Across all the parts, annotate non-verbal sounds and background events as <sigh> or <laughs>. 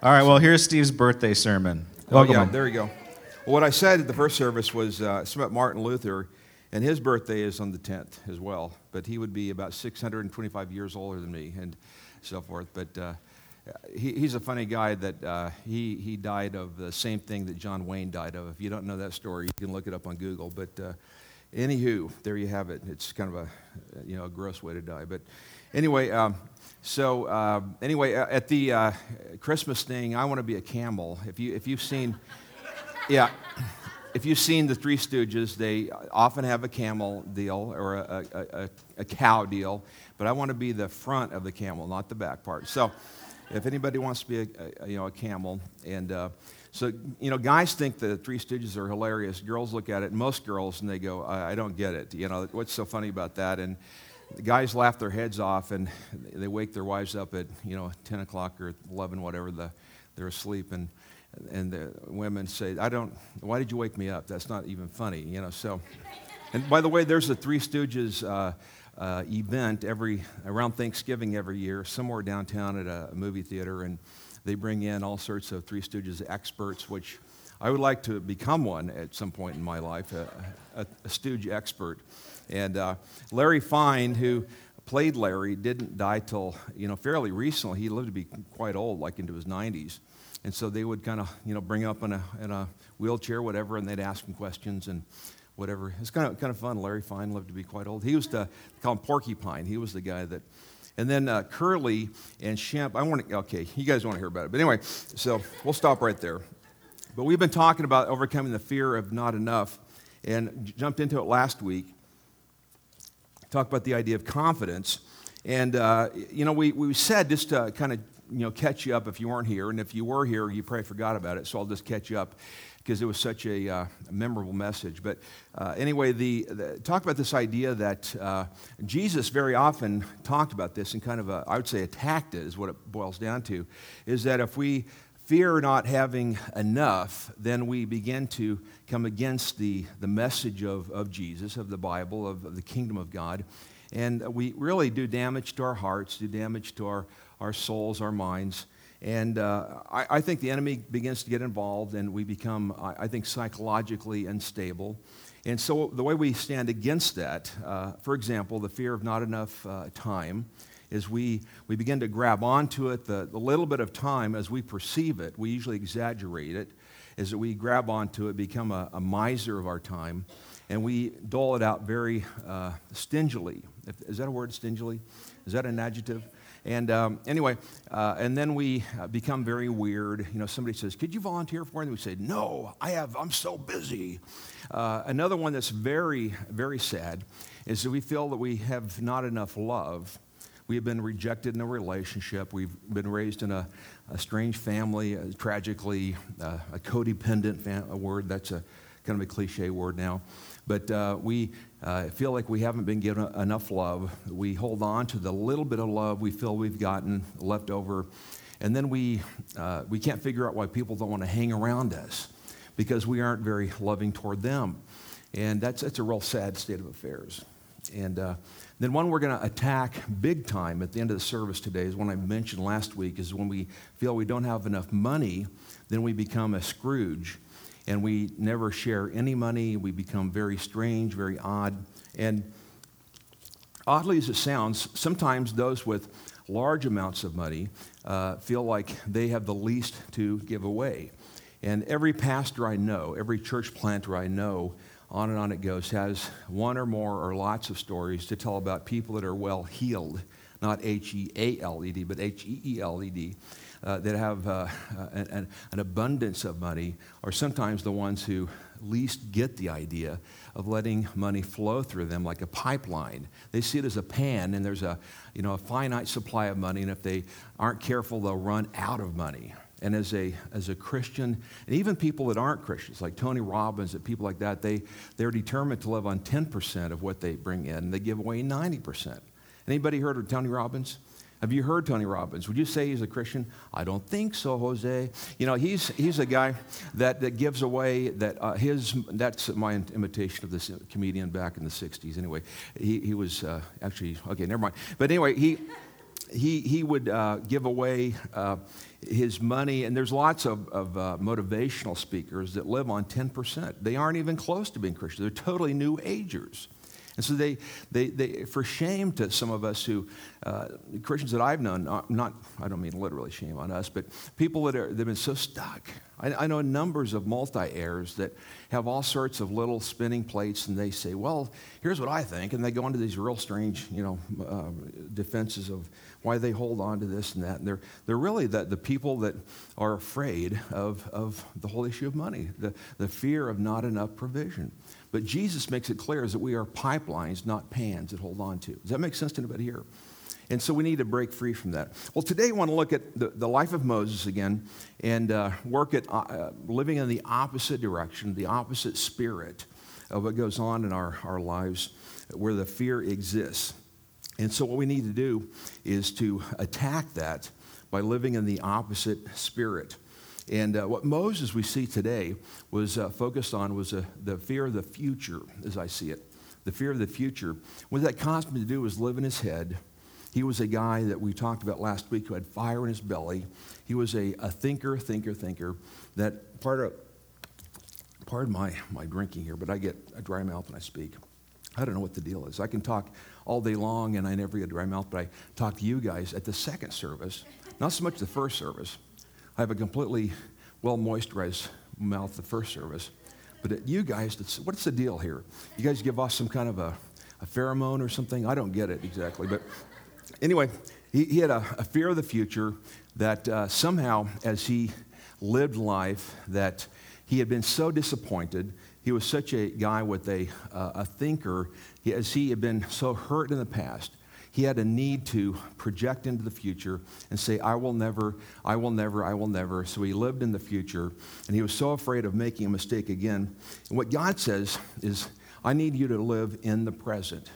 All right, well, here's Steve's birthday sermon. Oh, yeah, there you go. Well, what I said at the first service was uh, Martin Luther, and his birthday is on the 10th as well. But he would be about 625 years older than me and so forth. But uh, he, he's a funny guy that uh, he, he died of the same thing that John Wayne died of. If you don't know that story, you can look it up on Google. But uh, anywho, there you have it. It's kind of a, you know, a gross way to die. But anyway, um, so uh, anyway, uh, at the uh, Christmas thing, I want to be a camel. If, you, if you've seen, <laughs> yeah, if you've seen the Three Stooges, they often have a camel deal or a, a, a, a cow deal, but I want to be the front of the camel, not the back part. So if anybody wants to be a, you know, a camel, and uh, so, you know, guys think the Three Stooges are hilarious. Girls look at it, most girls, and they go, I, I don't get it. You know, what's so funny about that? And the guys laugh their heads off, and they wake their wives up at, you know, 10 o'clock or 11, whatever, the, they're asleep, and, and the women say, I don't, why did you wake me up? That's not even funny, you know, so. And by the way, there's a Three Stooges uh, uh, event every, around Thanksgiving every year, somewhere downtown at a movie theater, and they bring in all sorts of Three Stooges experts, which I would like to become one at some point in my life, a, a, a Stooge expert. And uh, Larry Fine, who played Larry, didn't die till you know fairly recently. He lived to be quite old, like into his 90s. And so they would kind of you know bring up in a, in a wheelchair, whatever, and they'd ask him questions and whatever. It's kind of kind of fun. Larry Fine lived to be quite old. He used to call him Porcupine. He was the guy that. And then uh, Curly and Shemp. I want to. Okay, you guys want to hear about it, but anyway, so we'll stop right there. But we've been talking about overcoming the fear of not enough, and jumped into it last week Talked about the idea of confidence. And, uh, you know, we, we said just to kind of, you know, catch you up if you weren't here. And if you were here, you probably forgot about it. So I'll just catch you up because it was such a, uh, memorable message. But uh, anyway, the, the, talk about this idea that uh, Jesus very often talked about this and kind of, a, I would say, attacked it, is what it boils down to, is that if we fear not having enough, then we begin to come against the, the message of, of Jesus, of the Bible, of, of the kingdom of God. And we really do damage to our hearts, do damage to our, our souls, our minds. And uh, I, I, think the enemy begins to get involved, and we become, I, I think, psychologically unstable. And so, the way we stand against that, uh, for example, the fear of not enough uh, time, is we, we begin to grab onto it. The, the little bit of time as we perceive it, we usually exaggerate it, is that we grab onto it, become a, a miser of our time, and we dole it out very uh, stingily. Is that a word, stingily? Is that an adjective? And um, anyway, uh, and then we uh, become very weird. You know, somebody says, "Could you volunteer for me?" And we say, "No, I have. I'm so busy." Uh, another one that's very, very sad is that we feel that we have not enough love we have been rejected in a relationship. We've been raised in a, a strange family, uh, tragically, uh, a codependent fam- a word. That's a kind of a cliche word now. But uh, we uh, feel like we haven't been given enough love. We hold on to the little bit of love we feel we've gotten left over. And then we, uh, we can't figure out why people don't want to hang around us because we aren't very loving toward them. And that's, that's a real sad state of affairs. And then one we're going to attack big time at the end of the service today is one I mentioned last week is when we feel we don't have enough money, then we become a Scrooge and we never share any money. We become very strange, very odd. And oddly as it sounds, sometimes those with large amounts of money uh, feel like they have the least to give away. And every pastor I know, every church planter I know, on and on it goes, has one or more or lots of stories to tell about people that are well heeled, not H E A L E D, but H E E L E D, uh, that have uh, an, an, abundance of money, are sometimes the ones who least get the idea of letting money flow through them like a pipeline. They see it as a pan, and there's a, you know, a finite supply of money, and if they aren't careful, they'll run out of money. And as a, as a Christian, and even people that aren't Christians, like Tony Robbins and people like that, they, they're determined to live on 10% of what they bring in, and they give away 90%. Anybody heard of Tony Robbins? Have you heard Tony Robbins? Would you say he's a Christian? I don't think so, Jose. You know, he's, he's a guy that, that gives away that uh, his, that's my imitation of this comedian back in the 60s. Anyway, he, he was uh, actually, okay, never mind. But anyway, he, he, he would uh, give away uh, his money, and there's lots of, of uh, motivational speakers that live on 10%. They aren't even close to being Christian, they're totally new agers. And so they, they, they for shame to some of us who, uh, Christians that I've known, not, not, I don't mean literally shame on us, but people that, are, they've been so stuck. I, I know numbers of multi-heirs that have all sorts of little spinning plates, and they say, well, here's what I think, and they go into these real strange, you know, uh, defenses of why they hold on to this and that. And they're, they're really the, the people that are afraid of, of the whole issue of money, the, the fear of not enough provision. But Jesus makes it clear is that we are pipelines, not pans that hold on to. Does that make sense to anybody here? And so we need to break free from that. Well, today I want to look at the, the life of Moses again and uh, work at uh, living in the opposite direction, the opposite spirit of what goes on in our, our lives where the fear exists. And so what we need to do is to attack that by living in the opposite spirit. And uh, what Moses we see today was uh, focused on was uh, the fear of the future, as I see it. The fear of the future. What that caused him to do was live in his head. He was a guy that we talked about last week who had fire in his belly. He was a, a thinker, thinker, thinker. That part of, pardon my, my drinking here, but I get a dry mouth when I speak. I don't know what the deal is. I can talk all day long and I never get a dry mouth, but I talk to you guys at the second service, not so much the first service. I have a completely well moisturized mouth the first service. But at you guys, what's the deal here? You guys give off some kind of a, a pheromone or something? I don't get it exactly. But anyway, he, he had a, a, fear of the future that uh, somehow, as he lived life, that he had been so disappointed. He was such a guy with a, uh, a thinker, he, as he had been so hurt in the past he had a need to project into the future and say, I will never, I will never, I will never. So he lived in the future, and he was so afraid of making a mistake again. And what God says is, I need you to live in the present.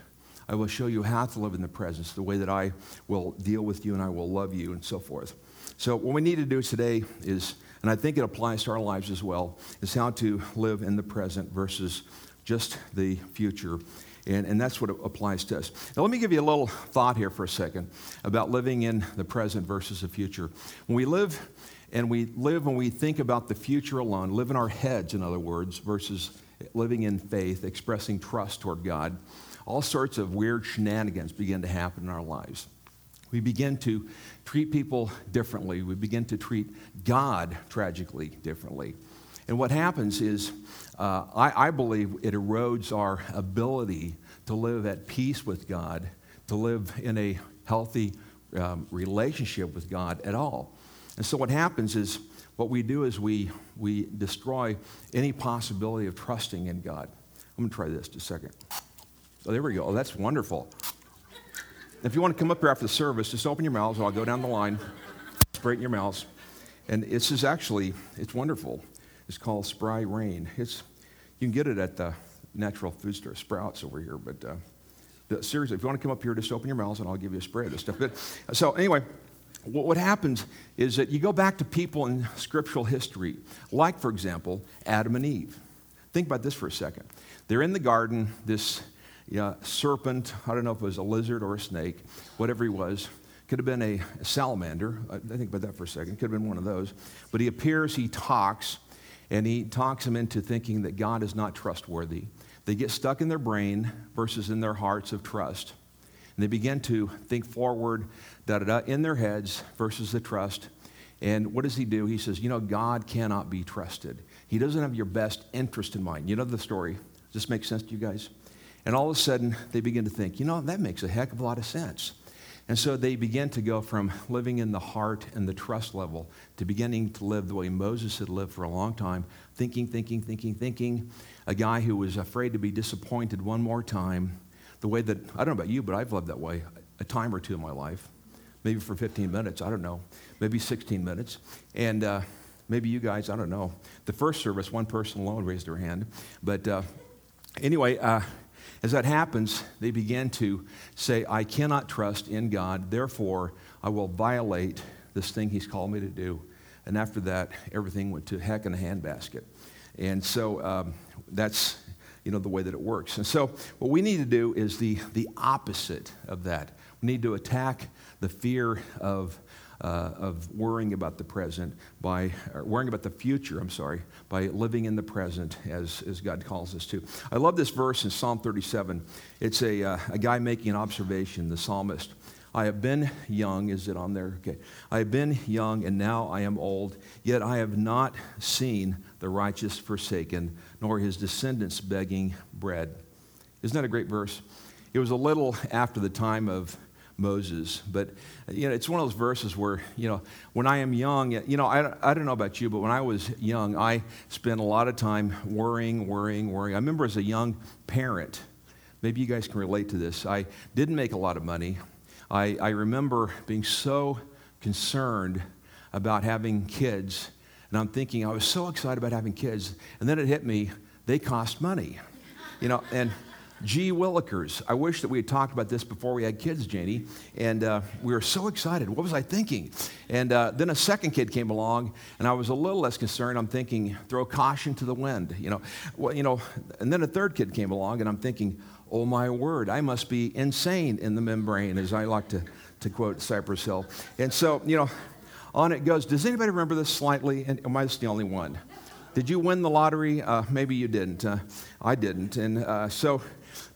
I will show you how to live in the present, the way that I will deal with you and I will love you and so forth. So, what we need to do today is, and I think it applies to our lives as well, is how to live in the present versus just the future. And, and that's what applies to us. Now, let me give you a little thought here for a second about living in the present versus the future. When we live and we live when we think about the future alone, live in our heads, in other words, versus living in faith, expressing trust toward God, all sorts of weird shenanigans begin to happen in our lives. We begin to treat people differently. We begin to treat God tragically differently. And what happens is uh, I, I believe it erodes our ability to live at peace with God, to live in a healthy um, relationship with God at all. And so what happens is what we do is we, we destroy any possibility of trusting in God. I'm going to try this just a second. Oh, there we go. Oh, that's wonderful. If you want to come up here after the service, just open your mouths. And I'll go down the line, spray in your mouths. And this is actually, it's wonderful. It's called Spry Rain. It's, you can get it at the natural food store, Sprouts over here. But uh, seriously, if you want to come up here, just open your mouths and I'll give you a spray of this stuff. But, so, anyway, what, what happens is that you go back to people in scriptural history, like, for example, Adam and Eve. Think about this for a second. They're in the garden, this yeah, serpent, I don't know if it was a lizard or a snake, whatever he was, could have been a, salamander. I think about that for a second. Could have been one of those. But he appears, he talks, and he talks them into thinking that God is not trustworthy. They get stuck in their brain versus in their hearts of trust. And they begin to think forward, da da da, in their heads versus the trust. And what does he do? He says, You know, God cannot be trusted. He doesn't have your best interest in mind. You know the story. Does this make sense to you guys? And all of a sudden, they begin to think, You know, that makes a heck of a lot of sense. And so they begin to go from living in the heart and the trust level to beginning to live the way Moses had lived for a long time, thinking, thinking, thinking, thinking. A guy who was afraid to be disappointed one more time. The way that, I don't know about you, but I've lived that way a time or two in my life. Maybe for 15 minutes, I don't know. Maybe 16 minutes. And uh, maybe you guys, I don't know. The first service, one person alone raised their hand. But uh, anyway, uh, as that happens, they begin to say, I cannot trust in God, therefore I will violate this thing He's called me to do. And after that, everything went to heck in a handbasket. And so um, that's you know the way that it works. And so what we need to do is the, the opposite of that. We need to attack the fear of, uh, of worrying about the present by worrying about the future, I'm sorry, by living in the present as, as God calls us to. I love this verse in Psalm 37. It's a, uh, a guy making an observation, the psalmist. I have been young, is it on there? Okay. I have been young and now I am old, yet I have not seen the righteous forsaken, nor his descendants begging bread. Isn't that a great verse? It was a little after the time of Moses, but uh, you know, it's one of those verses where, you know, when I am young, you know, I, I don't know about you, but when I was young, I spent a lot of time worrying, worrying, worrying. I remember as a young parent, maybe you guys can relate to this, I didn't make a lot of money. I, I remember being so concerned about having kids, and I'm thinking, I was so excited about having kids, and then it hit me, they cost money. You know, and G. Willikers. I wish that we had talked about this before we had kids, Janie. And uh, we were so excited. What was I thinking? And uh, then a second kid came along, and I was a little less concerned. I'm thinking, throw caution to the wind, you know. Well, you know. And then a third kid came along, and I'm thinking, oh my word, I must be insane in the membrane, as I like to, to quote Cypress Hill. And so, you know, on it goes. Does anybody remember this slightly? And am I the only one? Did you win the lottery? Uh, maybe you didn't. Uh, I didn't. And uh, so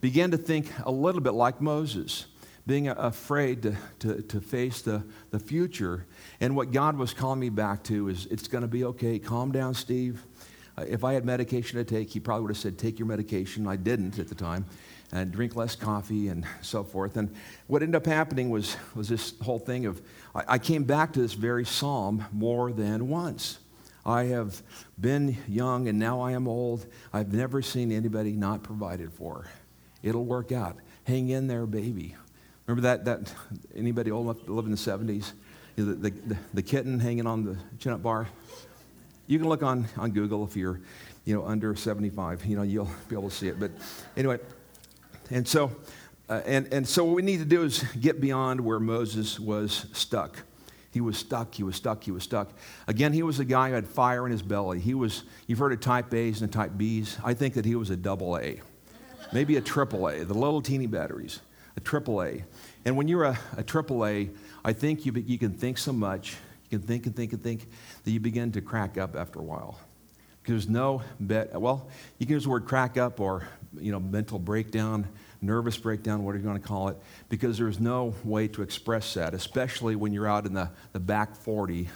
began to think a little bit like Moses, being afraid to, to, to face the, the future. And what God was calling me back to is it's going to be okay. Calm down, Steve. Uh, if I had medication to take, he probably would have said, Take your medication. I didn't at the time and drink less coffee and so forth. And what ended up happening was, was this whole thing of I, I came back to this very psalm more than once. I have been young and now I am old. I've never seen anybody not provided for. It'll work out. Hang in there, baby. Remember that? that anybody old enough to live in the 70s? The, the, the, kitten hanging on the chin up bar? You can look on, on Google if you're you know, under 75. You know, you'll be able to see it. But anyway, and so, uh, and, and so what we need to do is get beyond where Moses was stuck. He was stuck, he was stuck, he was stuck. Again, he was a guy who had fire in his belly. He was, you've heard of type A's and type B's. I think that he was a double A, maybe a AAA, the little teeny batteries, a AAA. And when you're a, a triple A, I think you, you can think so much, you can think and think and think, that you begin to crack up after a while. Because there's no bet. Well, you can use the word crack up or you know mental breakdown, nervous breakdown, whatever you want to call it, because there's no way to express that, especially when you're out in the, the back 40,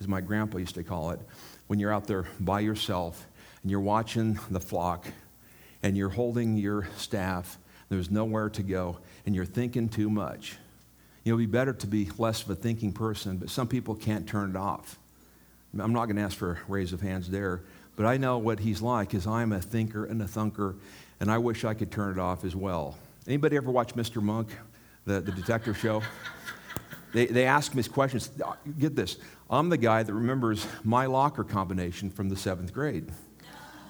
as my grandpa used to call it, when you're out there by yourself and you're watching the flock and you're holding your staff. There's nowhere to go, and you're thinking too much. You know, it'd be better to be less of a thinking person, but some people can't turn it off. I'm not going to ask for a raise of hands there. But I know what he's like because I'm a thinker and a thunker, and I wish I could turn it off as well. Anybody ever watch Mr. Monk, the, the detective show? <laughs> They, they ask me these questions. Get this. I'm the guy that remembers my locker combination from the seventh grade.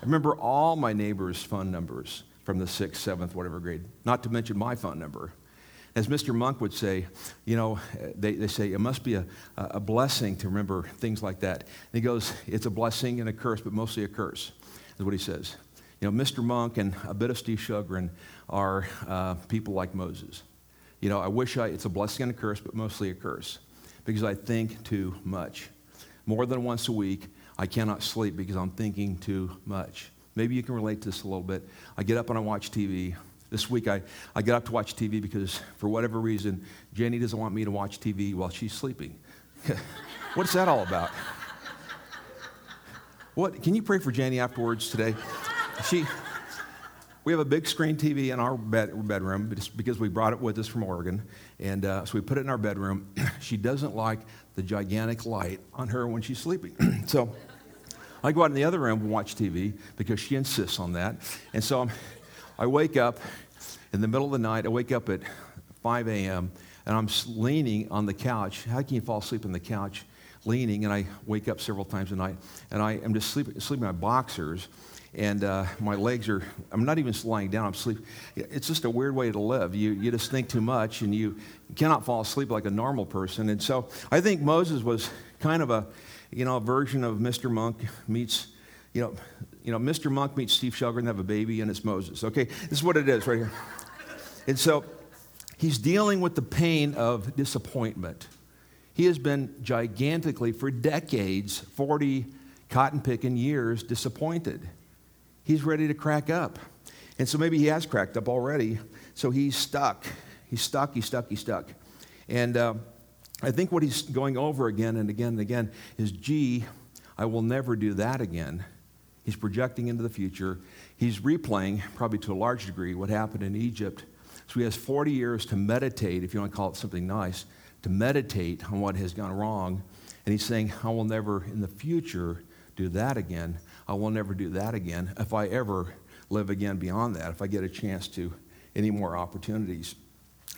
I remember all my neighbors' phone numbers from the sixth, seventh, whatever grade, not to mention my phone number. As Mr. Monk would say, you know, they, they say it must be a, a blessing to remember things like that. And he goes, it's a blessing and a curse, but mostly a curse, is what he says. You know, Mr. Monk and a bit of Steve Sjogren are uh, people like Moses. You know, I wish I, it's a blessing and a curse, but mostly a curse because I think too much. More than once a week, I cannot sleep because I'm thinking too much. Maybe you can relate to this a little bit. I get up and I watch TV. This week I, I got up to watch TV because for whatever reason, Jenny doesn't want me to watch TV while she's sleeping. <laughs> What's that all about? What, can you pray for Jenny afterwards today? She, we have a big screen TV in our bed, bedroom because we brought it with us from Oregon. And uh, so we put it in our bedroom. <clears throat> she doesn't like the gigantic light on her when she's sleeping. <clears throat> so I go out in the other room and watch TV because she insists on that. And so I'm, I wake up in the middle of the night, I wake up at 5 a.m., and I'm leaning on the couch. How can you fall asleep on the couch? Leaning, and I wake up several times a night, and I am just sleeping, sleeping in my boxers, and uh, my legs are, I'm not even lying down, I'm sleeping. It's just a weird way to live. You, you just think too much, and you cannot fall asleep like a normal person. And so I think Moses was kind of a, you know, a version of Mr. Monk meets, you know, you know, Mr. Monk meets Steve they have a baby, and it's Moses. Okay, this is what it is right here. And so He's dealing with the pain of disappointment. He has been gigantically, for decades, 40 cotton picking years, disappointed. He's ready to crack up. And so maybe he has cracked up already. So he's stuck. He's stuck, he's stuck, he's stuck. And uh, I think what he's going over again and again and again is, gee, I will never do that again. He's projecting into the future. He's replaying, probably to a large degree, what happened in Egypt. So he has 40 years to meditate, if you want to call it something nice, to meditate on what has gone wrong. And he's saying, I will never in the future do that again. I will never do that again if I ever live again beyond that, if I get a chance to any more opportunities.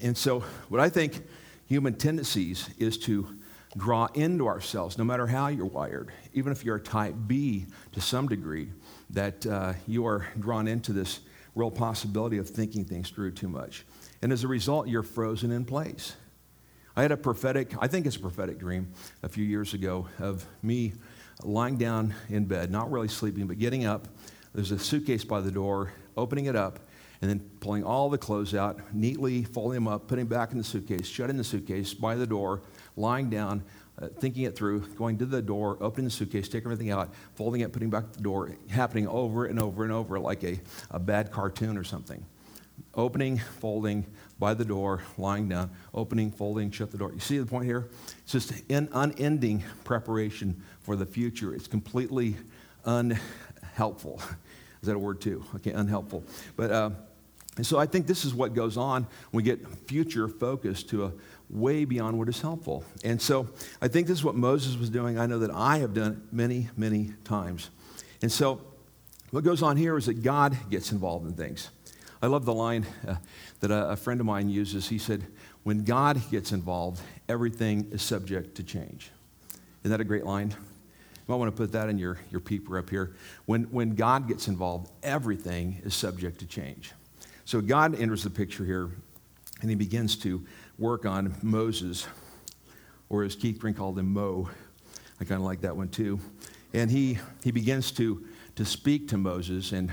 And so, what I think human tendencies is to draw into ourselves, no matter how you're wired, even if you're a type B to some degree, that uh, you are drawn into this real possibility of thinking things through too much. And as a result, you're frozen in place. I had a prophetic, I think it's a prophetic dream a few years ago of me lying down in bed, not really sleeping, but getting up. There's a suitcase by the door, opening it up, and then pulling all the clothes out, neatly folding them up, putting them back in the suitcase, shutting the suitcase by the door, lying down, uh, thinking it through, going to the door, opening the suitcase, taking everything out, folding it, putting back the door, happening over and over and over like a, a bad cartoon or something. Opening, folding, by the door, lying down, opening, folding, shut the door. You see the point here? It's just an unending preparation for the future. It's completely unhelpful. <laughs> Is that a word too? Okay, unhelpful. But uh, and so I think this is what goes on we get future focused to a way beyond what is helpful. And so I think this is what Moses was doing. I know that I have done many, many times. And so what goes on here is that God gets involved in things. I love the line uh, that a, a friend of mine uses. He said, When God gets involved, everything is subject to change. Isn't that a great line? You might want to put that in your, your peeper up here. When, when God gets involved, everything is subject to change. So God enters the picture here, and he begins to work on Moses, or as Keith Green called him, Mo. I kind of like that one too. And he, he begins to, to speak to Moses, and,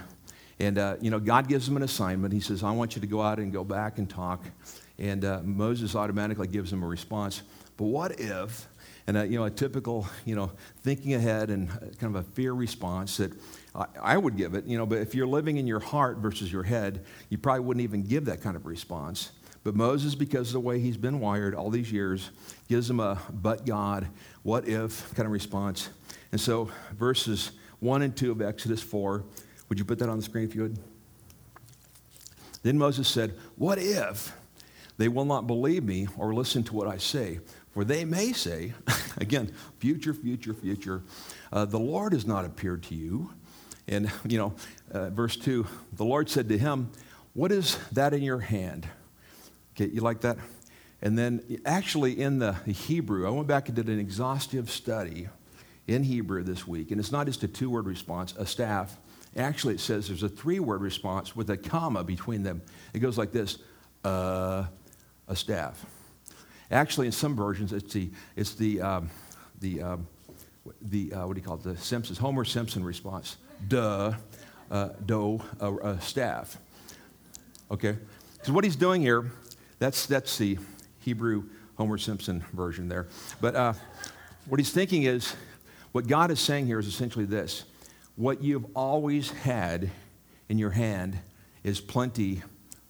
and uh, you know, God gives him an assignment. He says, I want you to go out and go back and talk. And uh, Moses automatically gives him a response. But what if, and uh, you know, a typical, you know, thinking ahead and uh, kind of a fear response that I, would give it, you know, but if you're living in your heart versus your head, you probably wouldn't even give that kind of response. But Moses, because of the way he's been wired all these years, gives him a but God, what if kind of response. And so, verses 1 and 2 of Exodus 4, would you put that on the screen if you would? Then Moses said, What if they will not believe me or listen to what I say? For they may say, <laughs> again, future, future, future, uh, the Lord has not appeared to you and, <laughs> you know, uh, verse 2 the Lord said to him, What is that in your hand? Okay, you like that? And then, actually, in the Hebrew, I went back and did an exhaustive study in Hebrew this week. And it's not just a two word response, a staff. Actually, it says there's a three word response with a comma between them. It goes like this uh, a staff. Actually, in some versions, it's the, it's the, um, the, um, the uh, what do you call it, the Simpsons, Homer Simpson response duh, uh, dough, uh, uh, staff. Okay? So what he's doing here, that's, that's the Hebrew Homer Simpson version there. But uh, what he's thinking is, what God is saying here is essentially this what you've always had in your hand is plenty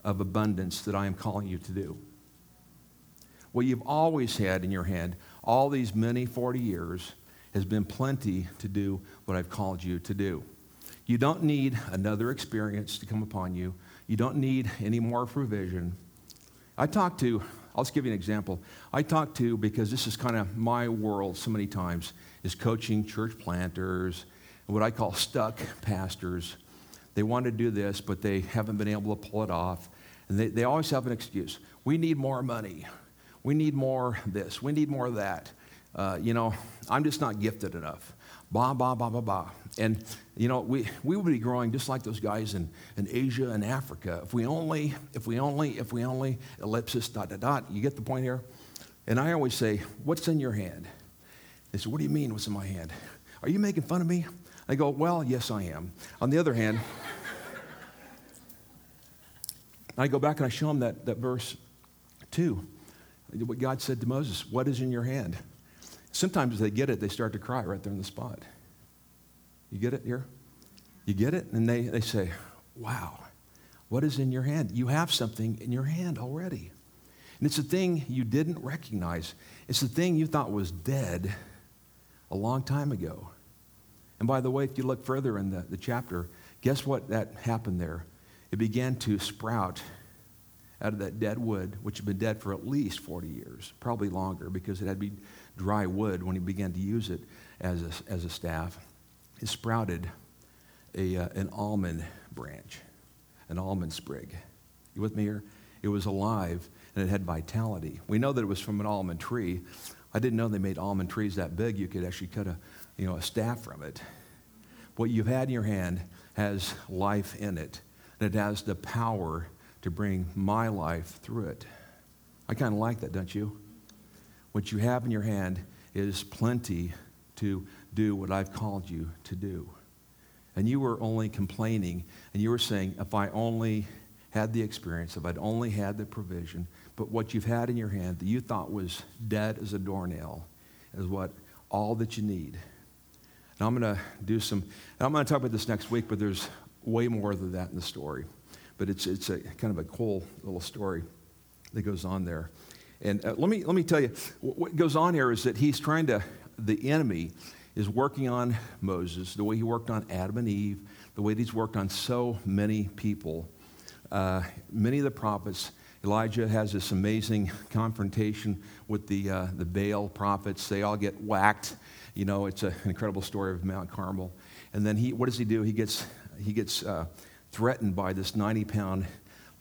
of abundance that I am calling you to do. What you've always had in your hand, all these many 40 years, has been plenty to do what I've called you to do. You don't need another experience to come upon you. You don't need any more provision. I talk to, I'll just give you an example. I talk to, because this is kind of my world so many times, is coaching church planters, what I call stuck pastors. They want to do this, but they haven't been able to pull it off. And they, they always have an excuse. We need more money. We need more this. We need more that. Uh, you know, I'm just not gifted enough. Blah, blah, blah, blah, blah. And, you know, we, we would be growing just like those guys in, in Asia and Africa. If we only, if we only, if we only, ellipsis, dot, dot, dot. You get the point here? And I always say, What's in your hand? They say, What do you mean, what's in my hand? Are you making fun of me? I go, Well, yes, I am. On the other hand, <laughs> I go back and I show them that, that verse Two, what God said to Moses, What is in your hand? Sometimes they get it, they start to cry right there on the spot. You get it here? You get it? And they, they say, Wow, what is in your hand? You have something in your hand already. And it's a thing you didn't recognize. It's the thing you thought was dead a long time ago. And by the way, if you look further in the, the chapter, guess what that happened there? It began to sprout out of that dead wood, which had been dead for at least 40 years, probably longer, because it had to be dry wood when he began to use it as a, as a staff. It sprouted a, uh, an almond branch, an almond sprig. You with me here? It was alive and it had vitality. We know that it was from an almond tree. I didn't know they made almond trees that big. You could actually cut a, you know, a staff from it. What you've had in your hand has life in it, and it has the power to bring my life through it. I kind of like that, don't you? What you have in your hand is plenty to do what I've called you to do. And you were only complaining, and you were saying, if I only had the experience, if I'd only had the provision, but what you've had in your hand that you thought was dead as a doornail is what all that you need. Now I'm going to do some, I'm going to talk about this next week, but there's way more than that in the story. But it's, it's a kind of a cool little story that goes on there. And uh, let, me, let me tell you, what goes on here is that he's trying to, the enemy is working on Moses the way he worked on Adam and Eve, the way he's worked on so many people. Uh, many of the prophets, Elijah has this amazing confrontation with the, uh, the Baal prophets. They all get whacked. You know, it's a, an incredible story of Mount Carmel. And then he, what does he do? He gets, he gets uh, threatened by this 90 pound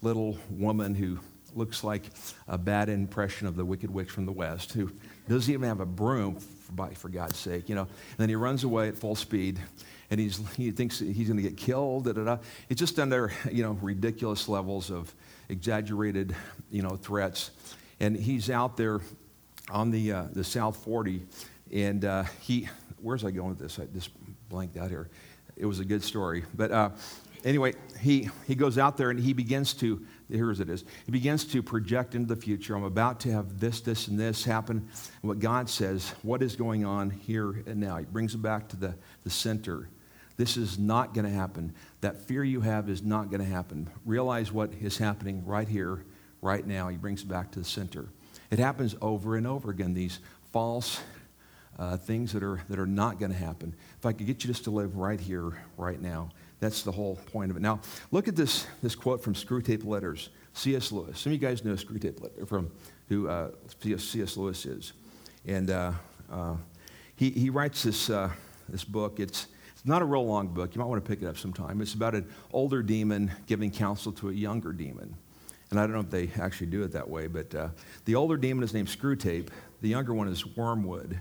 little woman who looks like a bad impression of the wicked witch from the west, who doesn't even have a broom, for, for God's sake, you know. And then he runs away at full speed, and he's, he thinks he's going to get killed. Da, da, da. It's just under, you know, ridiculous levels of exaggerated, you know, threats. And he's out there on the, uh, the South 40, and uh, he, where's I going with this? I just blanked out here. It was a good story. But uh, anyway, he, he goes out there and he begins to, here's it is, he begins to project into the future. I'm about to have this, this, and this happen. And what God says, what is going on here and now? He brings it back to the, the center. This is not going to happen. That fear you have is not going to happen. Realize what is happening right here, right now. He brings it back to the center. It happens over and over again, these false uh, things that are, that are not going to happen. If I could get you just to live right here, right now, that's the whole point of it. Now, look at this, this quote from Screwtape Letters, C.S. Lewis. Some of you guys know Screwtape Letter from who uh, C.S. Lewis is. And uh, uh, he, he writes this, uh, this book. It's, it's not a real long book. You might want to pick it up sometime. It's about an older demon giving counsel to a younger demon. And I don't know if they actually do it that way, but uh, the older demon is named Screwtape. The younger one is Wormwood.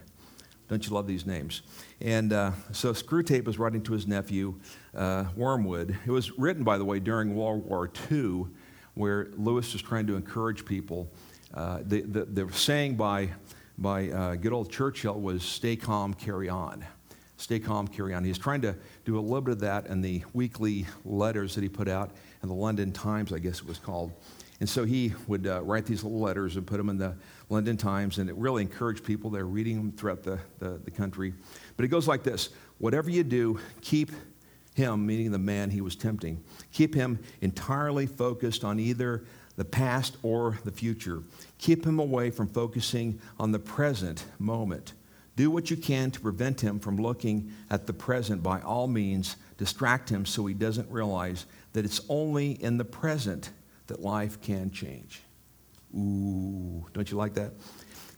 Don't you love these names? And uh, so Screwtape was writing to his nephew, uh, Wormwood. It was written, by the way, during World War II, where Lewis was trying to encourage people. Uh, the, the, the, saying by, by uh, good old Churchill was, stay calm, carry on. Stay calm, carry on. He's trying to do a little bit of that in the weekly letters that he put out in the London Times, I guess it was called. And so he would uh, write these little letters and put them in the London Times, and it really encouraged people. They're reading them throughout the, the, the country. But it goes like this Whatever you do, keep him, meaning the man he was tempting, keep him entirely focused on either the past or the future. Keep him away from focusing on the present moment. Do what you can to prevent him from looking at the present by all means. Distract him so he doesn't realize that it's only in the present that life can change. Ooh, don't you like that?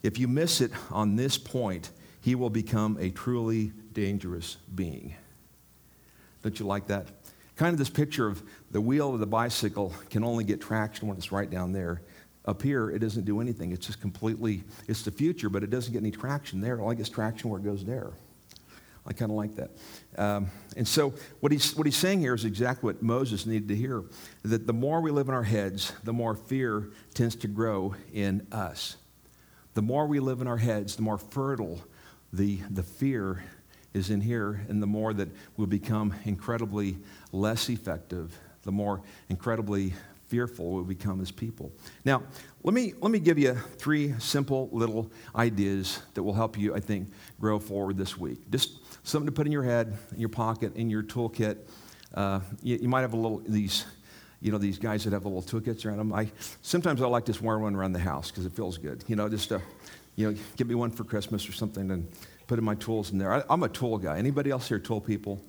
If you miss it on this point, he will become a truly dangerous being. Don't you like that? Kind of this picture of the wheel of the bicycle can only get traction when it's right down there. Up here, it doesn't do anything. It's just completely, it's the future, but it doesn't get any traction there. It only gets traction where it goes there. I kind of like that. Um, and so, what he's, what he's saying here is exactly what Moses needed to hear that the more we live in our heads, the more fear tends to grow in us. The more we live in our heads, the more fertile the, the fear is in here, and the more that we'll become incredibly less effective, the more incredibly fearful, we will become as people. Now, let me, let me give you three simple little ideas that will help you, I think, grow forward this week. Just something to put in your head, in your pocket, in your toolkit. Uh, you, you, might have a little, these, you know, these guys that have little toolkits around them. I, sometimes I like to wear one around the house because it feels good. You know, just, uh, you know, give me one for Christmas or something and put in my tools in there. I, I'm a tool guy. Anybody else here tool people?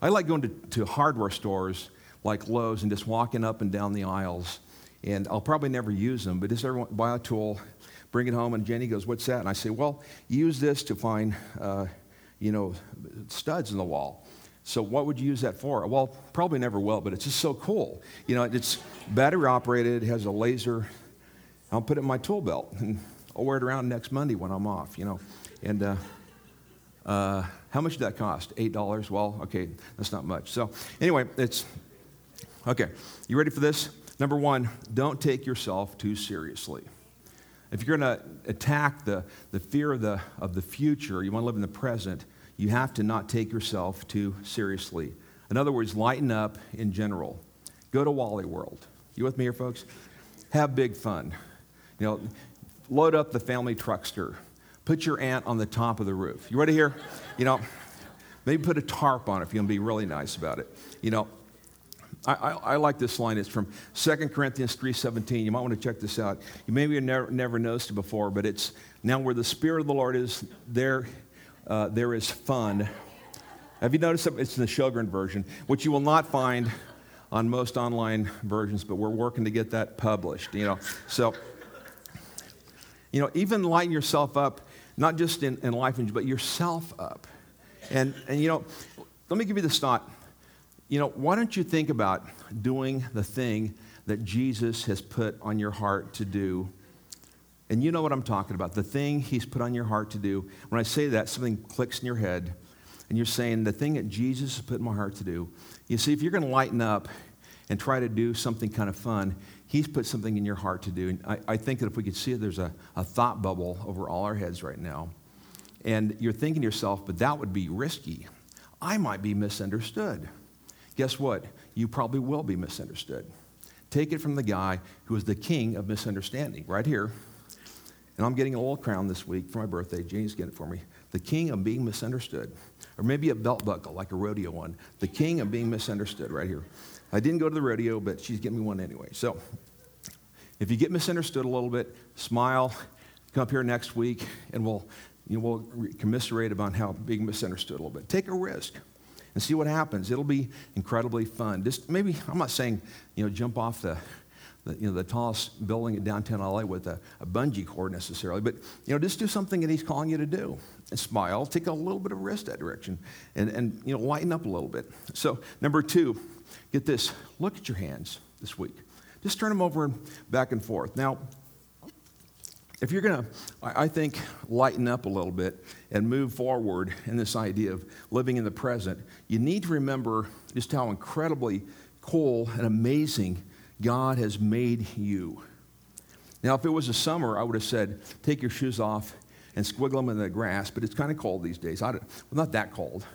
I like going to, to hardware stores like Lowe's and just walking up and down the aisles. And I'll probably never use them, but just everyone buy a tool, bring it home, and Jenny goes, "What's that?" And I say, "Well, use this to find, uh, you know, studs in the wall." So what would you use that for? Well, probably never will, but it's just so cool. You know, it's battery operated, it has a laser. I'll put it in my tool belt and I'll wear it around next Monday when I'm off. You know, and. Uh, uh, how much did that cost? Eight dollars. Well, okay, that's not much. So anyway, it's Okay, you ready for this? Number one, don't take yourself too seriously. If you're going to attack the, the fear of the, of the future, you want to live in the present, you have to not take yourself too seriously. In other words, lighten up in general. Go to Wally World. You with me here, folks? Have big fun. You know, load up the family truckster. Put your aunt on the top of the roof. You ready here? You know, maybe put a tarp on it if you're going to be really nice about it. You know, I, I, I, like this line. It's from 2 Corinthians 3.17. You might want to check this out. You maybe never, never noticed it before, but it's now where the Spirit of the Lord is, there, uh, there is fun. Have you noticed that it's in the Sjogren version, which you will not find on most online versions, but we're working to get that published, you know. So, you know, even lighten yourself up, not just in, in life, but yourself up. And, and, you know, let me give you this thought you know, why don't you think about doing the thing that Jesus has put on your heart to do? And you know what I'm talking about, the thing he's put on your heart to do. When I say that, something clicks in your head, and you're saying, the thing that Jesus has put in my heart to do. You see, if you're going to lighten up and try to do something kind of fun, he's put something in your heart to do. And I, I think that if we could see it, there's a, a thought bubble over all our heads right now. And you're thinking to yourself, but that would be risky. I might be misunderstood guess what? You probably will be misunderstood. Take it from the guy who is the king of misunderstanding, right here. And I'm getting a little crown this week for my birthday. Jane's getting it for me. The king of being misunderstood. Or maybe a belt buckle, like a rodeo one. The king of being misunderstood, right here. I didn't go to the rodeo, but she's getting me one anyway. So if you get misunderstood a little bit, smile, come up here next week, and we'll, you know, we'll commiserate about how being misunderstood a little bit. Take a risk and see what happens. It'll be incredibly fun. Just maybe, I'm not saying, you know, jump off the, the you know, the tallest building in downtown LA with a, a bungee cord necessarily, but, you know, just do something that he's calling you to do. And smile, take a little bit of risk that direction, and, and, you know, lighten up a little bit. So, number two, get this, look at your hands this week. Just turn them over and back and forth. Now, if you're going to, I think, lighten up a little bit and move forward in this idea of living in the present, you need to remember just how incredibly cool and amazing God has made you. Now, if it was a summer, I would have said, take your shoes off and squiggle them in the grass, but it's kind of cold these days. I well, not that cold.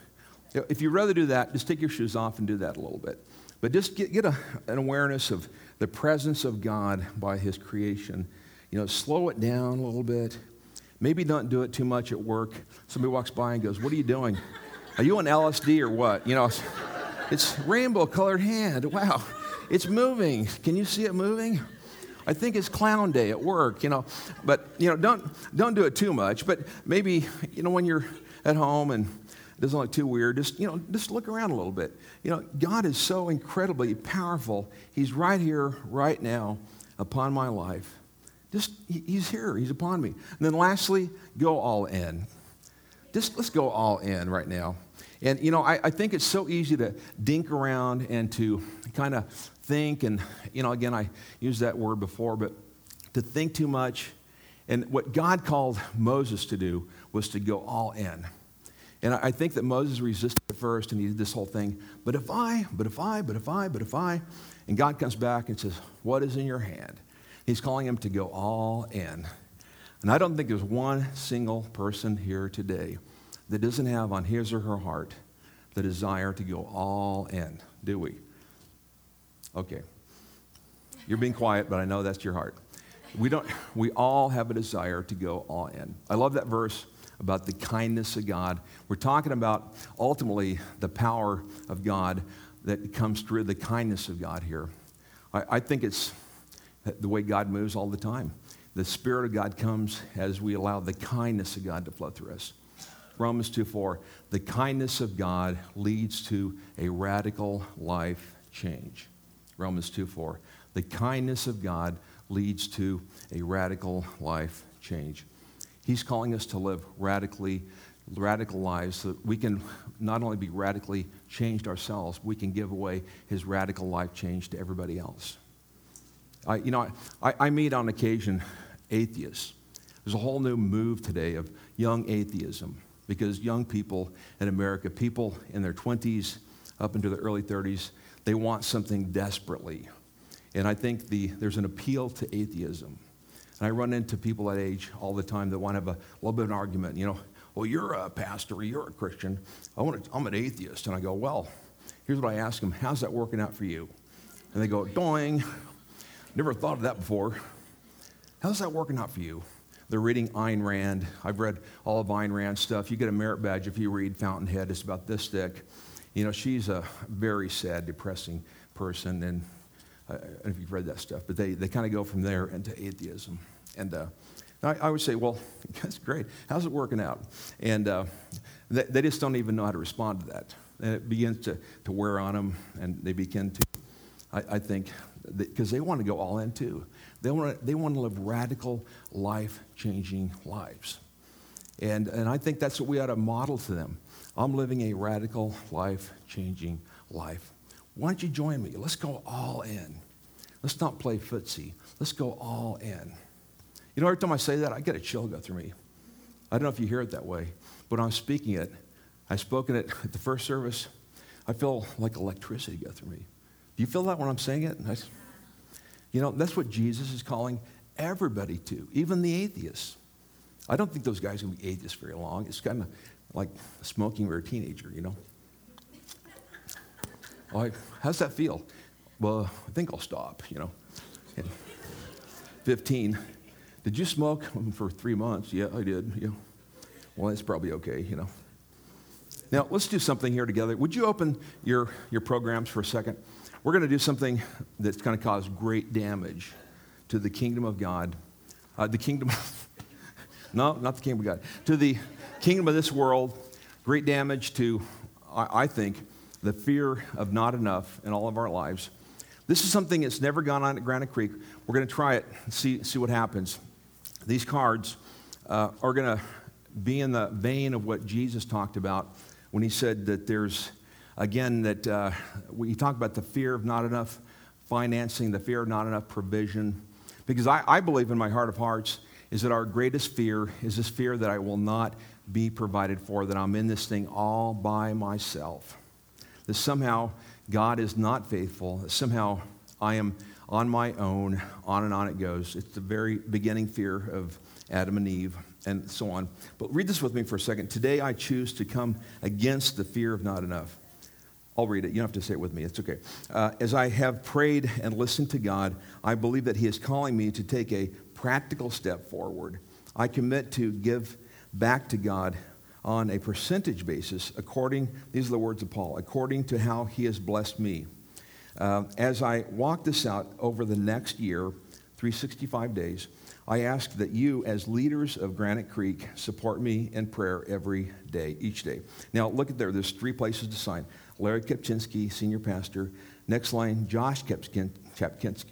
If you'd rather do that, just take your shoes off and do that a little bit. But just get, get a, an awareness of the presence of God by His creation you know, slow it down a little bit. Maybe don't do it too much at work. Somebody walks by and goes, What are you doing? Are you on LSD or what? You know, it's, rainbow colored hand. Wow, it's moving. Can you see it moving? I think it's clown day at work, you know. But, you know, don't, don't do it too much. But maybe, you know, when you're at home and it doesn't look too weird, just, you know, just look around a little bit. You know, God is so incredibly powerful. He's right here, right now, upon my life. Just, he's here, he's upon me. And then lastly, go all in. Just let's go all in right now. And, you know, I, I think it's so easy to dink around and to kind of think, and, you know, again, I used that word before, but to think too much. And what God called Moses to do was to go all in. And I think that Moses resisted at first and he did this whole thing, but if I, but if I, but if I, but if I, and God comes back and says, What is in your hand? He's calling him to go all in. And I don't think there's one single person here today that doesn't have on his or her heart the desire to go all in, do we? Okay. You're being quiet, but I know that's your heart. We, don't, we all have a desire to go all in. I love that verse about the kindness of God. We're talking about ultimately the power of God that comes through the kindness of God here. I, I think it's the way God moves all the time. The Spirit of God comes as we allow the kindness of God to flow through us. Romans 2 4, the kindness of God leads to a radical life change. Romans 2 4, the kindness of God leads to a radical life change. He's calling us to live radically, radical lives so that we can not only be radically changed ourselves, we can give away his radical life change to everybody else. I, you know, I, I meet on occasion atheists. There's a whole new move today of young atheism because young people in America, people in their 20s up into the early 30s, they want something desperately. And I think the, there's an appeal to atheism. And I run into people that age all the time that want to have a little bit of an argument. You know, well, you're a pastor, or you're a Christian. I want to, I'm an atheist. And I go, well, here's what I ask them How's that working out for you? And they go, doing. Never thought of that before. How's that working out for you? They're reading Ayn Rand. I've read all of Ayn Rand's stuff. You get a merit badge if you read Fountainhead. It's about this thick. You know, she's a very sad, depressing person, and know if you've read that stuff, but they, they kind of go from there into atheism. And uh, I, I, would say, well, <laughs> that's great. How's it working out? And uh, they, they, just don't even know how to respond to that. And it begins to, to wear on them, and they begin to, I, I think, because they want to go all in too. They want to, they want to live radical, life changing lives. And, and I think that's what we ought to model to them. I'm living a radical, life changing life. Why don't you join me? Let's go all in. Let's not play footsie. Let's go all in. You know, every time I say that, I get a chill go through me. I don't know if you hear it that way, but I'm speaking it. I've spoken it <laughs> at the first service. I feel like electricity go through me. Do you feel that when I'm saying it? I, you know, that's what Jesus is calling everybody to, even the atheists. I don't think those guys are going to be atheists very long. It's kind of like smoking when a teenager, you know? Like, how's that feel? Well, I think I'll stop, you know. And <laughs> 15. Did you smoke <laughs> for three months? Yeah, I did. Yeah. Well, that's probably okay, you know. Now, let's do something here together. Would you open your, your programs for a second? We're going to do something that's going to cause great damage to the kingdom of God. Uh, the kingdom, of, <laughs> no, not the kingdom of God. To the kingdom of this world, great damage to, I, I think, the fear of not enough in all of our lives. This is something that's never gone on at Granite Creek. We're going to try it see, see what happens. These cards uh, are going to be in the vein of what Jesus talked about when he said that there's again, that uh, we talk about the fear of not enough financing, the fear of not enough provision. Because I, I believe in my heart of hearts is that our greatest fear is this fear that I will not be provided for, that I'm in this thing all by myself. That somehow God is not faithful, that somehow I am on my own, on and on it goes. It's the very beginning fear of Adam and Eve and so on. But read this with me for a second. Today I choose to come against the fear of not enough. I'll read it. You don't have to say it with me. It's okay. Uh, as I have prayed and listened to God, I believe that He is calling me to take a practical step forward. I commit to give back to God on a percentage basis, according, these are the words of Paul, according to how He has blessed me. Uh, as I walk this out over the next year, 365 days, I ask that you, as leaders of Granite Creek, support me in prayer every day, each day. Now, look at there. There's three places to sign. Larry Kepchinsky, senior pastor. Next line, Josh Kepchinsky.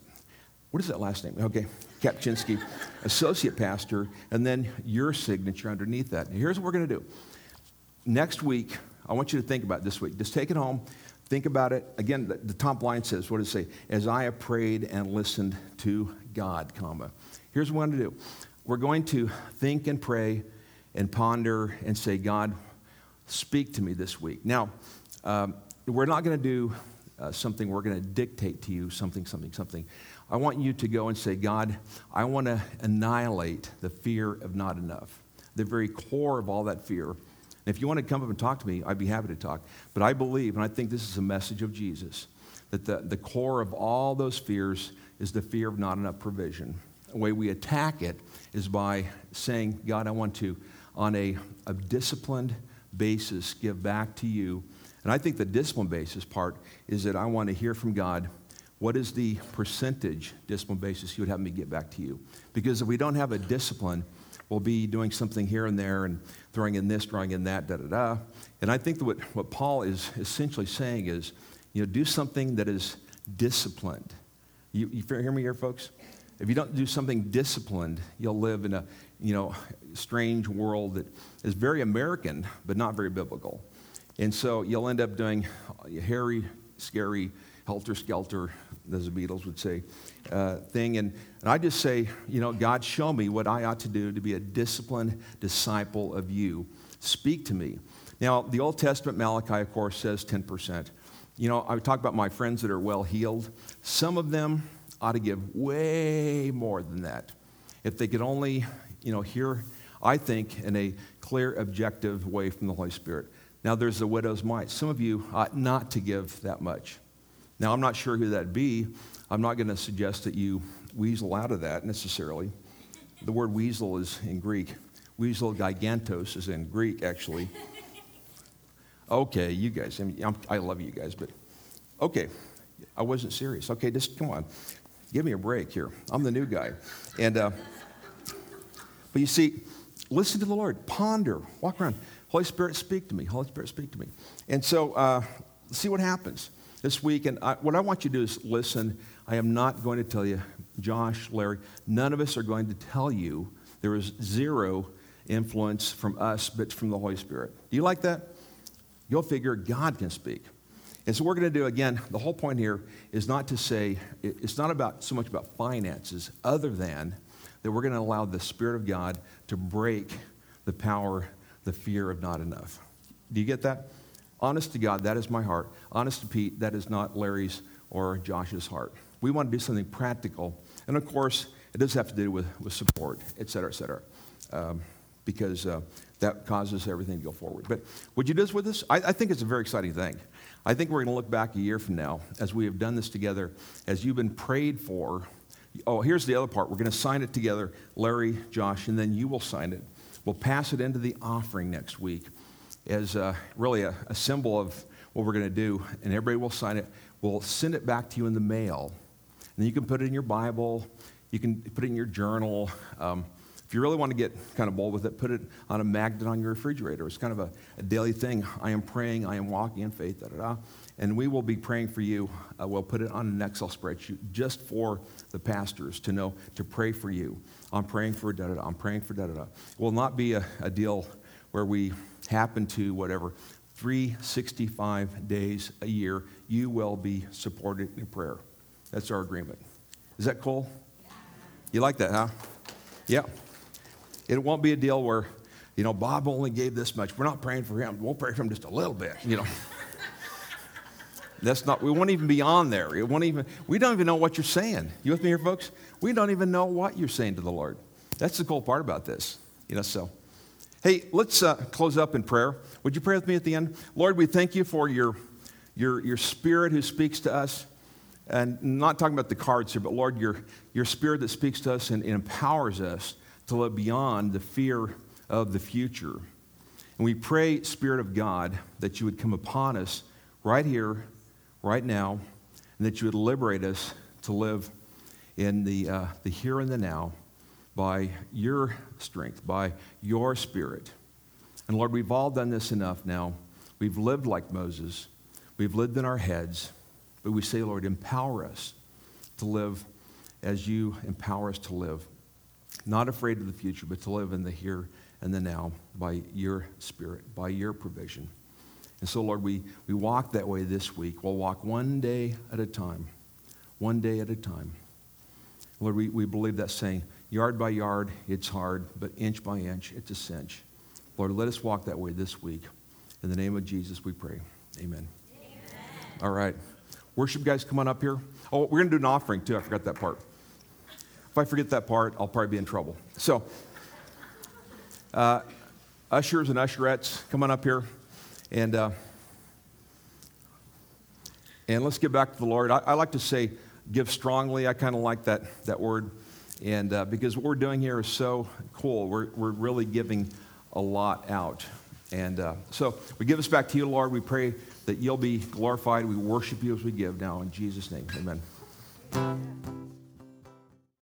What is that last name? Okay, Kepchinsky, <laughs> associate pastor, and then your signature underneath that. here's what we're going to do. Next week, I want you to think about this week. Just take it home. Think about it. Again, the, the top line says, what does it say? As I have prayed and listened to God, comma. Here's what we're going to do. We're going to think and pray and ponder and say, God, speak to me this week. Now, um, we're not going to do uh, something, we're going to dictate to you something, something, something. I want you to go and say, God, I want to annihilate the fear of not enough, the very core of all that fear. And if you want to come up and talk to me, I'd be happy to talk. But I believe, and I think this is a message of Jesus, that the, the core of all those fears is the fear of not enough provision. The way we attack it is by saying, God, I want to, on a, a disciplined basis, give back to you. And I think the discipline basis part is that I want to hear from God what is the percentage discipline basis He would have me get back to you? Because if we don't have a discipline, we'll be doing something here and there and throwing in this, throwing in that, da da da. And I think that what, what Paul is essentially saying is, you know, do something that is disciplined. You, you hear me here, folks? If you don't do something disciplined, you'll live in a, you know, strange world that is very American, but not very biblical. And so you'll end up doing a hairy, scary, helter skelter, as the Beatles would say, uh, thing. And, and I just say, you know, God, show me what I ought to do to be a disciplined disciple of you. Speak to me. Now, the Old Testament, Malachi, of course, says 10%. You know, I talk about my friends that are well heeled. Some of them ought to give way more than that. If they could only, you know, hear, I think, in a clear, objective way from the Holy Spirit. Now, there's the widow's mite. Some of you ought not to give that much. Now, I'm not sure who that'd be. I'm not going to suggest that you weasel out of that necessarily. The word weasel is in Greek. Weasel gigantos is in Greek, actually. Okay, you guys, I, mean, I love you guys, but okay, I wasn't serious. Okay, just come on, give me a break here. I'm the new guy. And, uh, but you see, listen to the Lord, ponder, walk around. Holy Spirit, speak to me. Holy Spirit, speak to me. And so, uh, see what happens this week. And I, what I want you to do is listen. I am not going to tell you, Josh, Larry, none of us are going to tell you there is zero influence from us, but from the Holy Spirit. Do you like that? You'll figure God can speak. And so we're going to do again, the whole point here is not to say, it's not about so much about finances, other than that we're going to allow the Spirit of God to break the power, the fear of not enough. Do you get that? Honest to God, that is my heart. Honest to Pete, that is not Larry's or Josh's heart. We want to do something practical. And of course, it does have to do with, with support, et cetera, et cetera, um, because uh, that causes everything to go forward. But would you do this with us? I, I think it's a very exciting thing. I think we're going to look back a year from now as we have done this together, as you've been prayed for. Oh, here's the other part. We're going to sign it together, Larry, Josh, and then you will sign it. We'll pass it into the offering next week as uh, really a, a symbol of what we're going to do, and everybody will sign it. We'll send it back to you in the mail. And you can put it in your Bible, you can put it in your journal. Um, if you really want to get kind of bold with it, put it on a magnet on your refrigerator. It's kind of a, a daily thing. I am praying, I am walking in faith, da da da. And we will be praying for you. Uh, we'll put it on an Excel spreadsheet just for the pastors to know to pray for you. I'm praying for da da da. I'm praying for da da da. It will not be a, a deal where we happen to whatever 365 days a year you will be supported in prayer. That's our agreement. Is that cool? You like that huh? Yeah. It won't be a deal where you know bob only gave this much. We're not praying for him. We'll pray for him just a little bit you know. <laughs> That's not we won't even be on there. It won't even we don't even know what you're saying. You with me here folks we don't even know what you're saying to the lord that's the cool part about this you know so Hey, let's uh, close up in prayer. Would you pray with me at the end? Lord, we thank you for your, your, your spirit who speaks to us. And not talking about the cards here, but Lord, your, your spirit that speaks to us and, and empowers us to live beyond the fear of the future. And we pray, Spirit of God, that you would come upon us right here, right now, and that you would liberate us to live in the, uh, the here and the now by your strength, by your spirit. And Lord, we've all done this enough now. We've lived like Moses, we've lived in our heads, but we say, Lord, empower us to live as you empower us to live. Not afraid of the future, but to live in the here and the now by your spirit, by your provision. And so, Lord, we, we walk that way this week. We'll walk one day at a time, one day at a time. Lord, we, we believe that saying, Yard by yard, it's hard, but inch by inch, it's a cinch. Lord, let us walk that way this week. In the name of Jesus, we pray. Amen. Amen. All right. Worship guys, come on up here. Oh, we're going to do an offering too. I forgot that part. If I forget that part, I'll probably be in trouble. So, uh, ushers and usherettes, come on up here. And uh, And let's get back to the Lord. I, I like to say give strongly. I kind of like that, that word. And uh, because what we're doing here is so cool, we're, we're really giving a lot out. And uh, so we give this back to you, Lord. We pray that you'll be glorified. We worship you as we give now in Jesus' name. Amen.